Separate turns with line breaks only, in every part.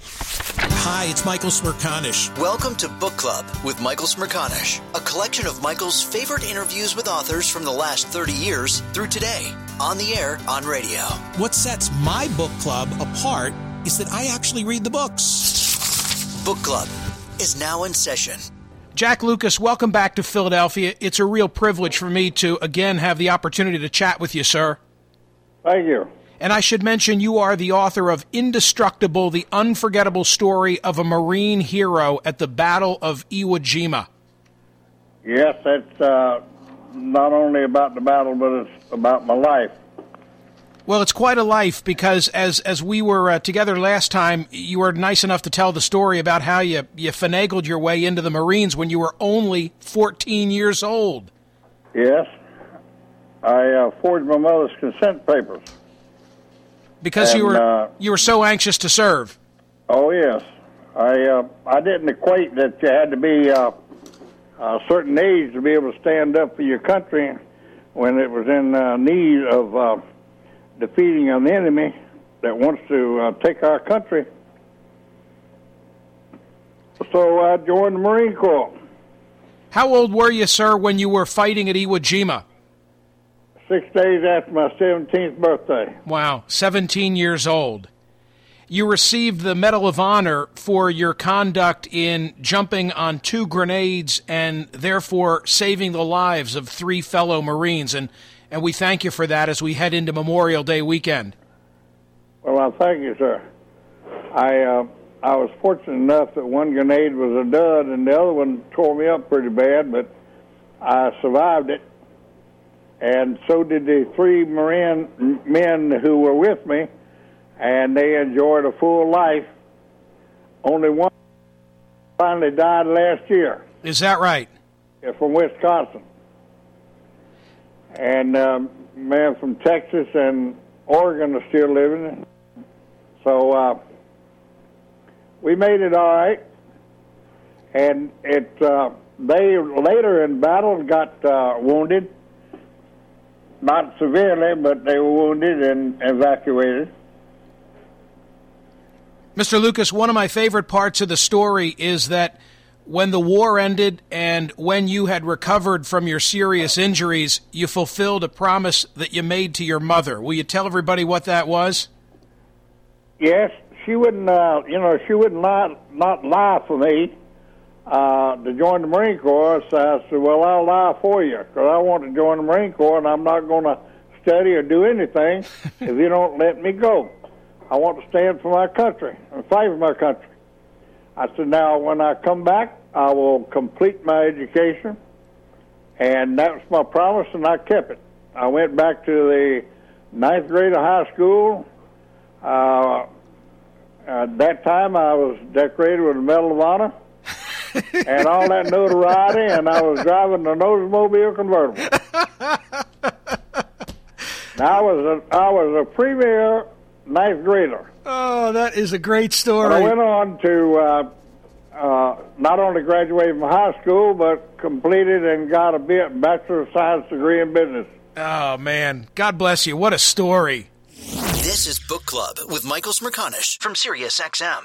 Hi, it's Michael Smerconish.
Welcome to Book Club with Michael Smerconish, a collection of Michael's favorite interviews with authors from the last 30 years through today, on the air, on radio.
What sets my book club apart is that I actually read the books.
Book Club is now in session.
Jack Lucas, welcome back to Philadelphia. It's a real privilege for me to again have the opportunity to chat with you, sir.
Thank you.
And I should mention you are the author of Indestructible, the unforgettable story of a Marine hero at the Battle of Iwo Jima.
Yes, that's uh, not only about the battle, but it's about my life.
Well, it's quite a life because as as we were uh, together last time, you were nice enough to tell the story about how you you finagled your way into the Marines when you were only 14 years old.
Yes, I uh, forged my mother's consent papers.
Because you were
uh,
you were so anxious to serve.
Oh yes, I uh, I didn't equate that you had to be uh, a certain age to be able to stand up for your country when it was in uh, need of uh, defeating an enemy that wants to uh, take our country. So I joined the Marine Corps.
How old were you, sir, when you were fighting at Iwo Jima?
Six days after my 17th birthday.
Wow, 17 years old. You received the Medal of Honor for your conduct in jumping on two grenades and therefore saving the lives of three fellow Marines. And, and we thank you for that as we head into Memorial Day weekend.
Well, I thank you, sir. I uh, I was fortunate enough that one grenade was a dud and the other one tore me up pretty bad, but I survived it. And so did the three Marine men who were with me, and they enjoyed a full life. Only one finally died last year
Is that right?
uh, from Wisconsin. And um, man from Texas and Oregon are still living. So uh, we made it all right. And it uh, they later in battle got uh, wounded, not severely, but they were wounded and evacuated.
Mr. Lucas, one of my favorite parts of the story is that when the war ended and when you had recovered from your serious injuries, you fulfilled a promise that you made to your mother. Will you tell everybody what that was?
Yes, she wouldn't. Uh, you know, she would not lie not lie for me uh, to join the Marine Corps. So I said, "Well, I'll lie for you because I want to join the Marine Corps, and I'm not going to study or do anything if you don't let me go. I want to stand for my country and fight for my country." I said, "Now, when I come back, I will complete my education. And that was my promise, and I kept it. I went back to the ninth grade of high school. Uh, at that time, I was decorated with a Medal of Honor and all that notoriety, and I was driving the Oldsmobile convertible. now, I was a, I was a premier ninth grader.
Oh, that is a great story.
But I went on to uh, uh, not only graduate from high school, but completed and got a Bachelor of Science degree in business.
Oh, man. God bless you. What a story.
This is Book Club with Michael Smerconish from SiriusXM.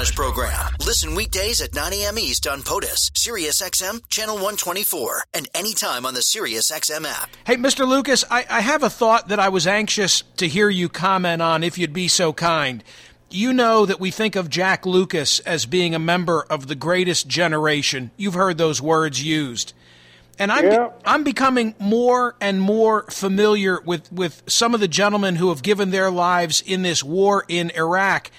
Michael Smerconish Program. Listen weekdays at 9 a.m. East on POTUS, SiriusXM, Channel 124, and anytime on the SiriusXM app.
Hey, Mr. Lucas, I, I have a thought that I was anxious to hear you comment on, if you'd be so kind. You know that we think of Jack Lucas as being a member of the greatest generation. You've heard those words used. And I'm
Yeah.
I'm becoming more and more familiar with with some of the gentlemen who have given their lives in this war in Iraq.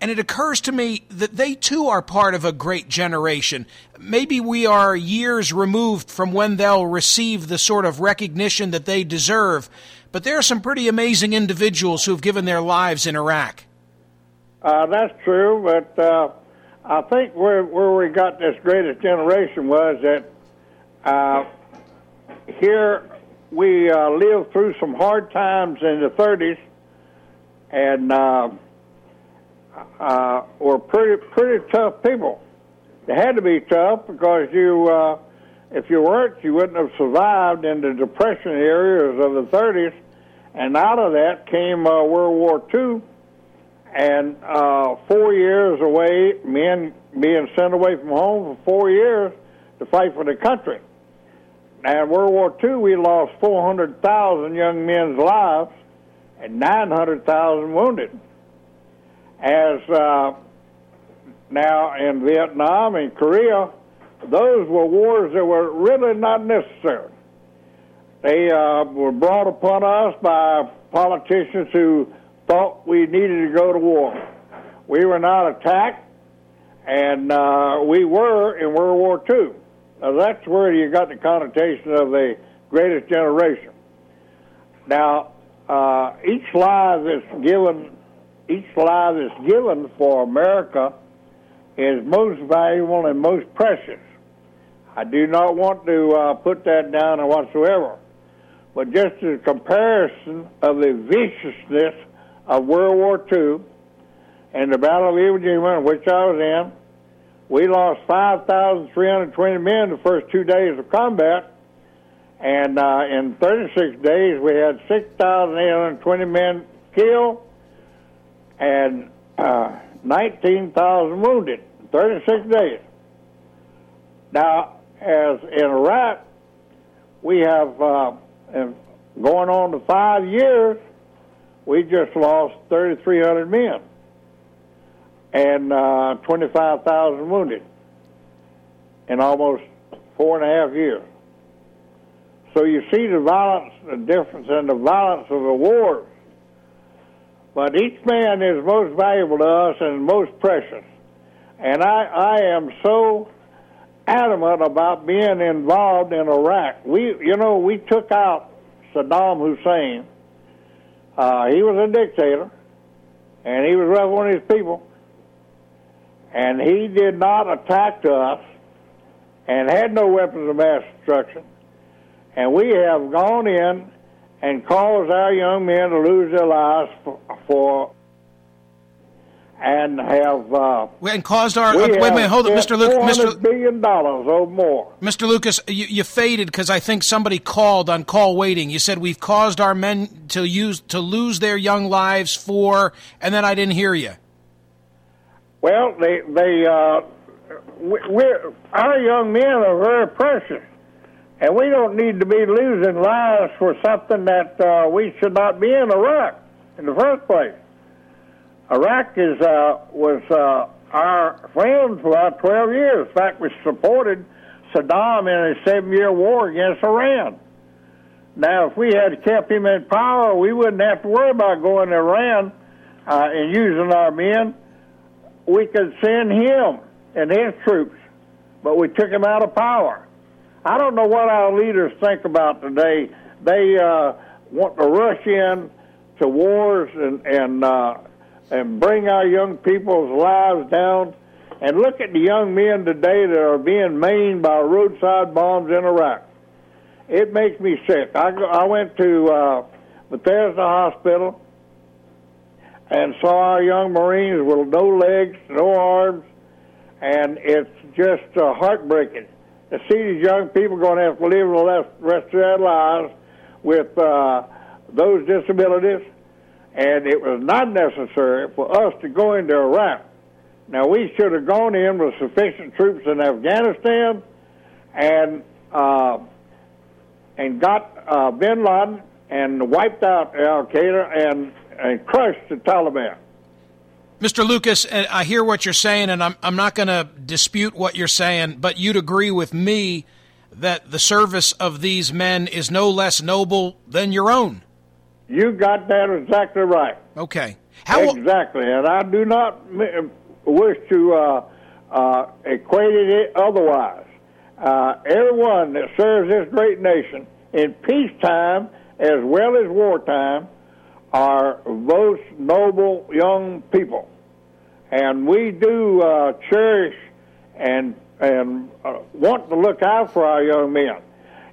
And it occurs to me that they too are part of a great generation. Maybe we are years removed from when they'll receive the sort of recognition that they deserve, but there are some pretty amazing individuals who've given their lives in Iraq.
Uh, that's true, but uh, I think where where we got this greatest generation was that uh, here we uh, lived through some hard times in the 30s, and uh, were pretty pretty tough people. They had to be tough because you, uh, if you weren't, you wouldn't have survived in the depression areas of the 30s. And out of that came uh, World War II, and uh, four years away, men being sent away from home for four years to fight for the country. In World War II, we lost 400,000 young men's lives and 900,000 wounded. As uh, now in Vietnam and Korea, those were wars that were really not necessary. They uh, were brought upon us by politicians who thought we needed to go to war. We were not attacked, and uh, we were in World War II. Now, that's where you got the connotation of the greatest generation. Now, uh, each life that's given, each life that's given for America is most valuable and most precious. I do not want to uh, put that down whatsoever, but just as a comparison of the viciousness of World War II and the Battle of Iwo Jima, which I was in, we lost 5,320 men the first two days of combat, and uh, in 36 days we had 6,820 men killed and uh, 19,000 wounded. 36 days. Now, as in Iraq, we have uh, going on to five years, we just lost 3,300 men and uh, 25,000 wounded in almost four and a half years. So you see the violence, the difference in the violence of the wars. But each man is most valuable to us and most precious. And I, I am so adamant about being involved in Iraq. We, you know, we took out Saddam Hussein. Uh, he was a dictator, and he was rough on his people. And he did not attack us, and had no weapons of mass destruction. And we have gone in and caused our young men to lose their lives for, for and have uh,
And caused our.
we
uh, wait a minute, hold
spent
Mr. Lucas. Mr.
billion dollars or more.
Mr. Lucas, you, you faded because I think somebody called on call waiting. You said we've caused our men to use to lose their young lives for, and then I didn't hear you.
Well, they they uh, we, we're, our young men are very precious, and we don't need to be losing lives for something that uh, we should not be in Iraq in the first place. Iraq is uh, was uh, our friend for about 12 years. In fact, we supported Saddam in his seven-year war against Iran. Now, if we had kept him in power, we wouldn't have to worry about going to Iran uh, and using our men. We could send him and his troops, but we took him out of power. I don't know what our leaders think about today. They uh, want to rush in to wars and and uh, and bring our young people's lives down. And look at the young men today that are being maimed by roadside bombs in Iraq. It makes me sick. I, go, I went to uh, Bethesda Hospital and saw our young Marines with no legs, no arms, and it's just uh, heartbreaking to see these young people going to have to live the rest, of their lives with uh, those disabilities, and it was not necessary for us to go into Iraq. Now, we should have gone in with sufficient troops in Afghanistan and uh, and got uh, bin Laden and wiped out Al Qaeda and, and crushed the Taliban.
Mr. Lucas, I hear what you're saying, and I'm, I'm not going to dispute what you're saying, but you'd agree with me that the service of these men is no less noble than your own.
You got that exactly right.
Okay. How
exactly, and I do not wish to uh, uh, equate it otherwise. Uh, everyone that serves this great nation in peacetime as well as wartime are most noble young people, and we do uh, cherish and and uh, want to look out for our young men.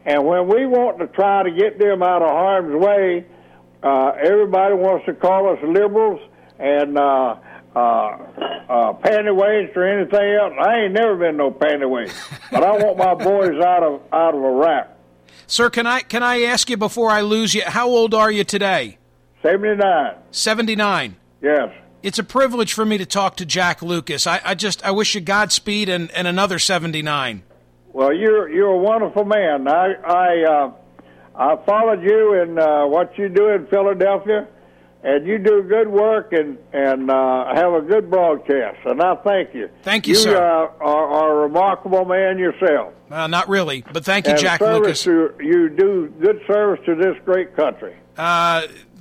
And when we want to try to get them out of harm's way, uh, everybody wants to call us liberals and uh, uh, uh, panty waist or anything else. I ain't never been no panty waist, but I want my boys out of out of Iraq.
Sir, can I can I ask you before I lose you? How old are you today?
Seventy nine.
Seventy nine.
Yes.
It's a privilege for me to talk to Jack Lucas. I, I just I wish you Godspeed and, and another seventy nine.
Well, you're you're a wonderful man. I I uh, I followed you in uh, what you do in Philadelphia and you do good work and and uh, have a good broadcast. And I thank you.
Thank you,
you
sir.
Uh, are, are, a remarkable man yourself.
Uh, not really, but thank you,
and
Jack
Lucas.
To,
you do good service to this great country.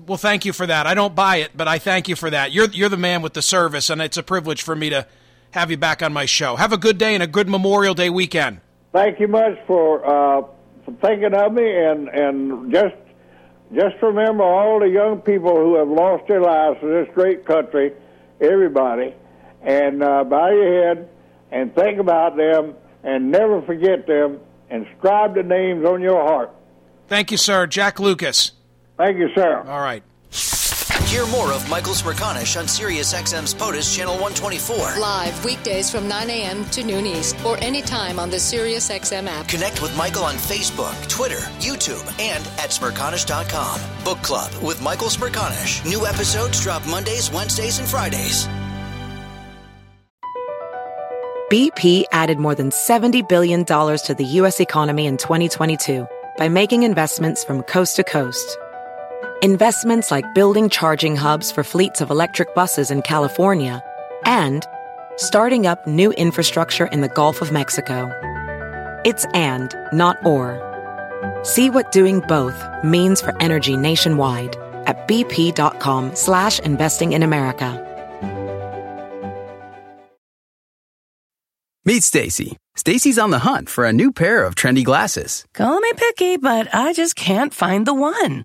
Well, thank you for that. I don't buy it, but I thank you for that. You're you're the man with the service, and it's a privilege for me to have you back on my show. Have a good day and a good Memorial Day weekend.
Thank you much for, uh, for thinking of me, and and just just remember all the young people who have lost their lives in this great country, everybody, and uh, bow your head and think about them and never forget them and scribe the names on your heart.
Thank you, sir. Jack Lucas.
Thank you, sir.
All right.
Hear more of Michael Smerconish on SiriusXM's POTUS Channel 124.
Live weekdays from 9 a.m. to noon East or anytime on the SiriusXM app.
Connect with Michael on Facebook, Twitter, YouTube, and at Smerconish.com. Book Club with Michael Smerconish. New episodes drop Mondays, Wednesdays, and Fridays.
BP added more than $70 billion to the U.S. economy in 2022 by making investments from coast to coast investments like building charging hubs for fleets of electric buses in California, and starting up new infrastructure in the Gulf of Mexico. It's and, not or. See what doing both means for energy nationwide at bp.com slash investing in America.
Meet Stacy. Stacy's on the hunt for a new pair of trendy glasses.
Call me picky, but I just can't find the one.